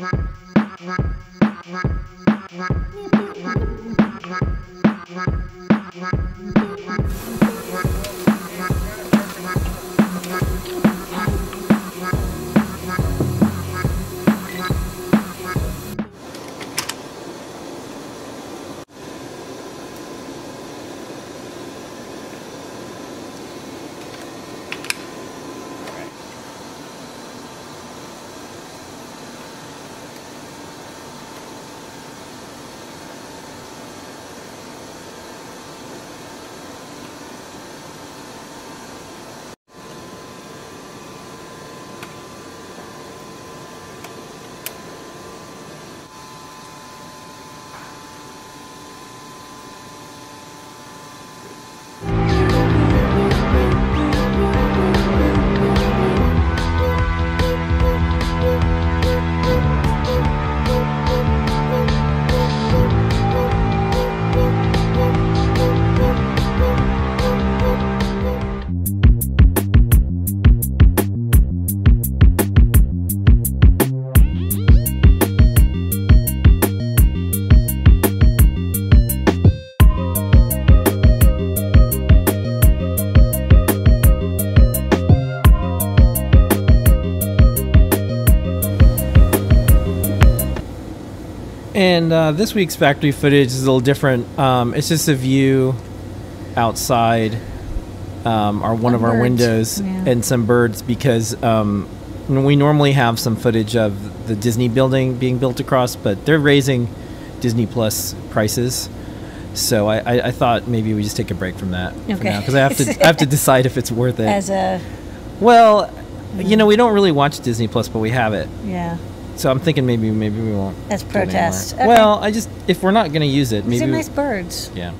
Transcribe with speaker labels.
Speaker 1: Thank you. And uh, this week's factory footage is a little different. Um, it's just a view outside um, our one
Speaker 2: Of
Speaker 1: our windows
Speaker 2: yeah.
Speaker 1: and some birds because um, we normally have some footage of the Disney building being built across, but they're raising Disney Plus prices. So I, I, I thought maybe we just take a break from that
Speaker 2: Okay.
Speaker 1: because I have to I have to decide if it's worth it.
Speaker 2: As a
Speaker 1: well, you know, we don't really watch Disney Plus, but we have it.
Speaker 2: yeah,
Speaker 1: So I'm thinking maybe maybe we won't.
Speaker 2: As
Speaker 1: do it anymore.
Speaker 2: protest. Okay.
Speaker 1: Well, I just if we're not going to use it,
Speaker 2: these
Speaker 1: maybe
Speaker 2: are nice birds.
Speaker 1: yeah.